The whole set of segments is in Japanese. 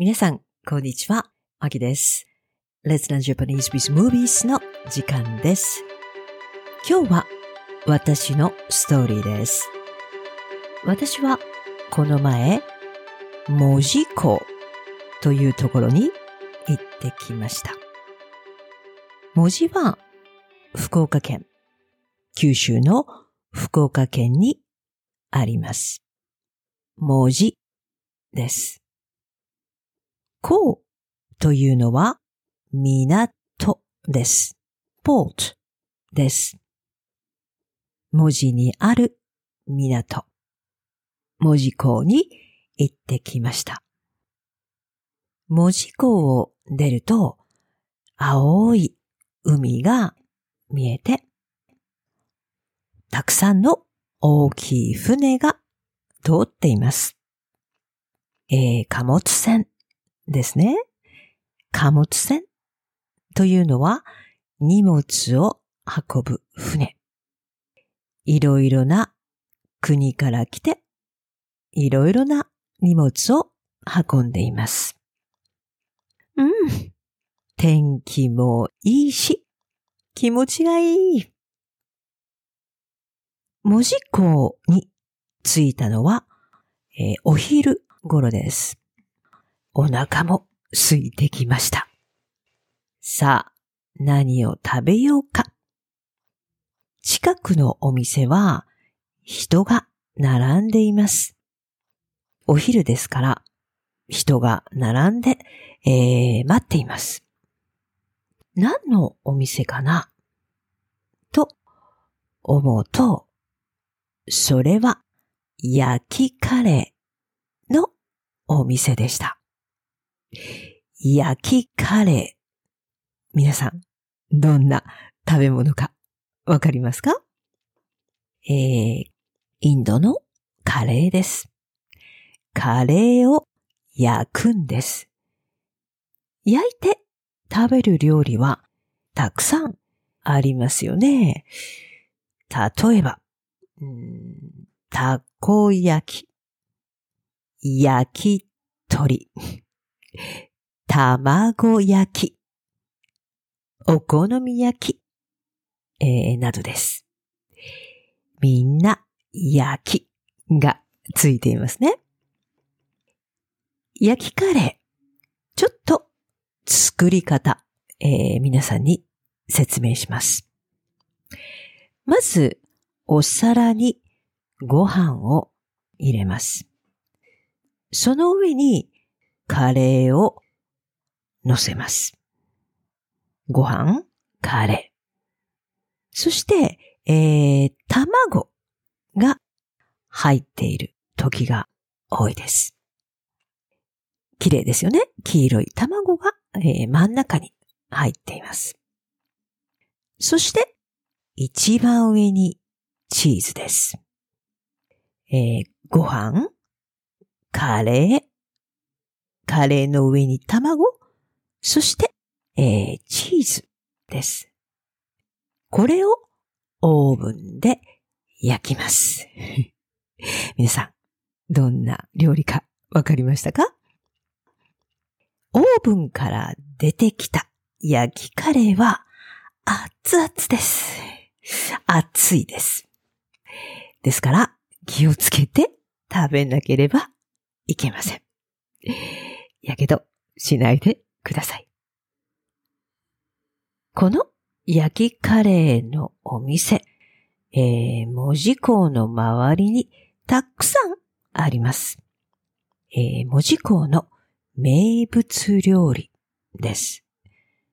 皆さん、こんにちは。あきです。Let's Learn Japanese with Movies の時間です。今日は私のストーリーです。私はこの前、門司港というところに行ってきました。門司は福岡県、九州の福岡県にあります。門司です。港というのは港です。port です。文字にある港。文字港に行ってきました。文字港を出ると、青い海が見えて、たくさんの大きい船が通っています。えー、貨物船ですね。貨物船というのは荷物を運ぶ船。いろいろな国から来て、いろいろな荷物を運んでいます。うん。天気もいいし、気持ちがいい。門司港に着いたのは、えーお昼頃です。お腹も空いてきました。さあ、何を食べようか。近くのお店は人が並んでいます。お昼ですから人が並んで、えー待っています。何のお店かな？と思うと、それは焼きカレーのお店でした。焼きカレー。皆さん、どんな食べ物かわかりますか？えー、インドのカレーです。カレーを焼くんです。焼いて食べる料理はたくさんありますよね。例えば、たこ焼き、焼き鳥、卵焼き、お好み焼き、えーなどです。みんな焼きがついていますね。焼きカレー、ちょっと作り方、えー皆さんに説明します。まず、お皿にご飯を入れます。その上にカレーを乗せます。ご飯、カレー。そして、えー、卵が入っている時が多いです。綺麗ですよね。黄色い卵が、えー真ん中に入っています。そして、一番上にチーズです。えーご飯、カレー、カレーの上に卵、そして、えーチーズです。これをオーブンで焼きます。皆さん、どんな料理かわかりましたか？オーブンから出てきた焼きカレーは熱々です。熱いです。ですから気をつけて食べなければいけません。やけどしないでください。この焼きカレーのお店、えー、門司港の周りにたくさんあります。えー、門司港の名物料理です。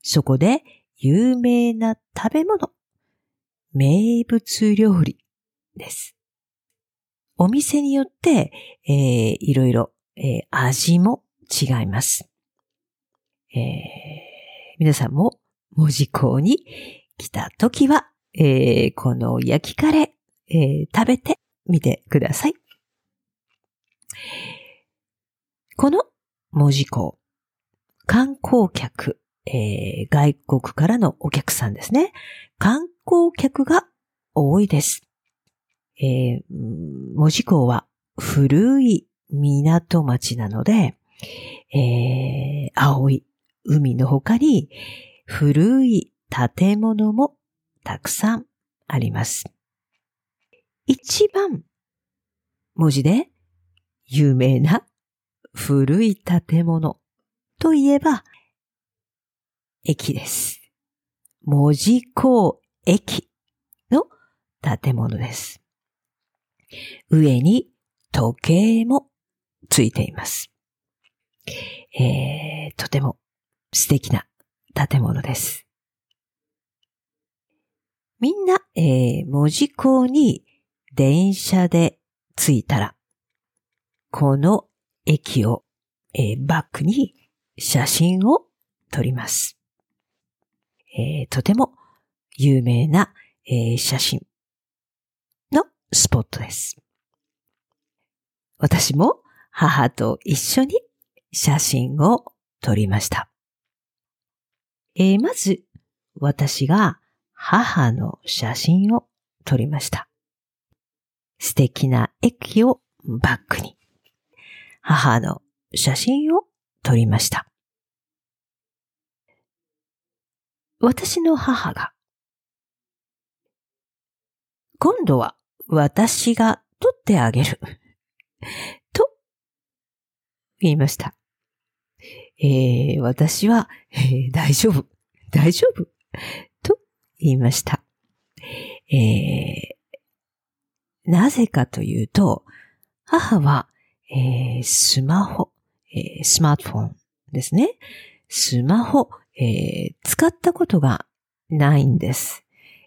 そこで有名な食べ物、名物料理です。お店によって、えーいろいろ、えー味も違います。えー皆さんも門司港に来た時は、えーこの焼きカレー、えー食べてみてください。この門司港、観光客、えー外国からのお客さんですね。観光客が多いです。えーうん門司港は古い港町なので、えー、青い海の他に古い建物もたくさんあります。一番文字で有名な古い建物といえば駅です。文字港駅の建物です。上に時計もついています。えー、とても素敵な建物です。みんな、えー、文字港に電車で着いたら、この駅を、えー、バックに写真を撮ります。えー、とても有名な、えー、写真のスポットです。私も母と一緒に写真を撮りました。えー、まず、私が母の写真を撮りました。素敵な駅をバックに、母の写真を撮りました。私の母が、今度は私が撮ってあげる。と、言いました。えー、私は、えー、大丈夫、大丈夫、と言いました。えー、なぜかというと、母は、えー、スマホ、えー、スマートフォンですね。スマホ、えー、使ったことがないんです。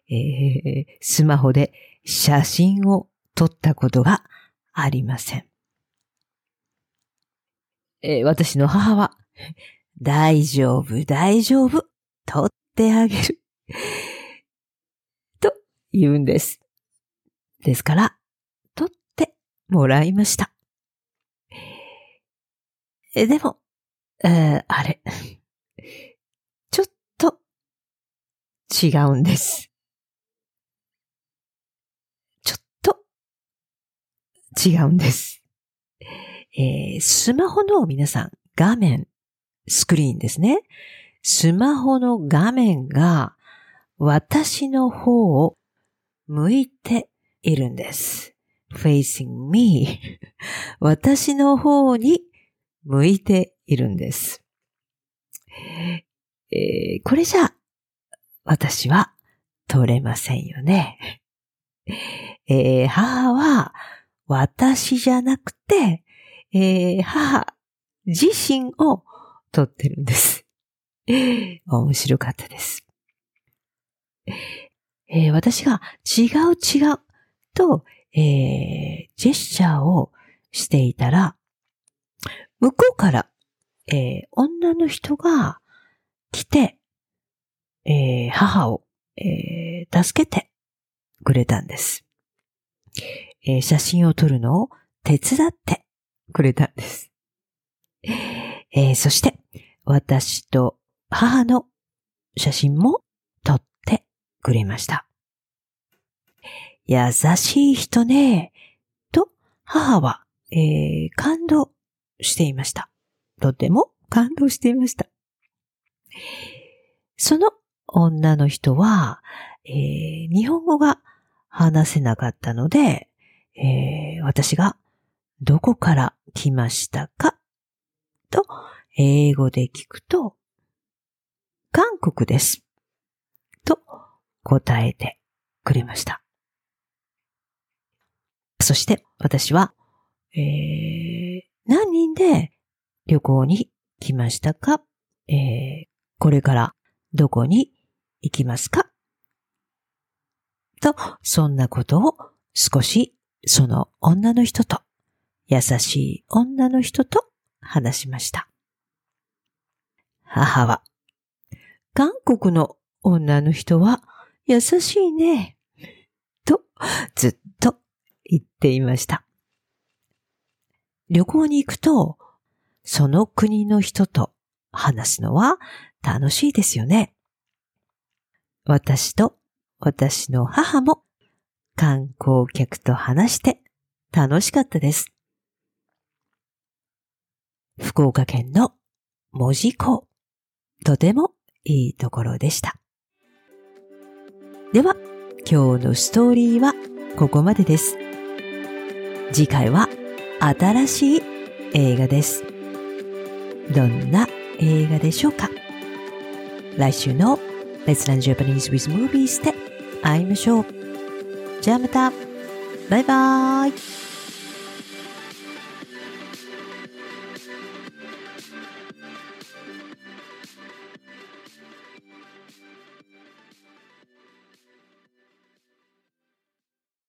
えー、スマホで写真を撮ったことがありません。えー、私の母は、大丈夫、大丈夫、撮ってあげる。と言うんです。ですから、撮ってもらいました。えでも、えー、あれ、ちょっと違うんです。ちょっと違うんです。えー、スマホの皆さん、画面、スクリーンですね。スマホの画面が私の方を向いているんです。facing me 私の方に向いているんです。えー、これじゃ私は取れませんよね。えー、母は私じゃなくてえー、母自身を撮ってるんです。面白かったです。えー、私が違う違うと、えー、ジェスチャーをしていたら、向こうから、えー、女の人が来て、えー、母を、えー、助けてくれたんです。えー、写真を撮るのを手伝ってくれたんです。えー、そして、私と母の写真も撮ってくれました。優しい人ね、と母は、えー、感動していました。とても感動していました。その女の人は、えー、日本語が話せなかったので、えー、私がどこから来ましたか？と、英語で聞くと、韓国です。と答えてくれました。そして私は、えー、何人で旅行に来ましたか、えー、これからどこに行きますか？と、そんなことを少しその女の人と優しい女の人と話しました。母は、韓国の女の人は優しいね、とずっと言っていました。旅行に行くと、その国の人と話すのは楽しいですよね。私と私の母も観光客と話して楽しかったです。福岡県の文字庫。とてもいいところでした。では、今日のストーリーはここまでです。次回は新しい映画です。どんな映画でしょうか来週の Let's Learn Japanese with Movies で会いましょう。じゃあまた。バイバーイ。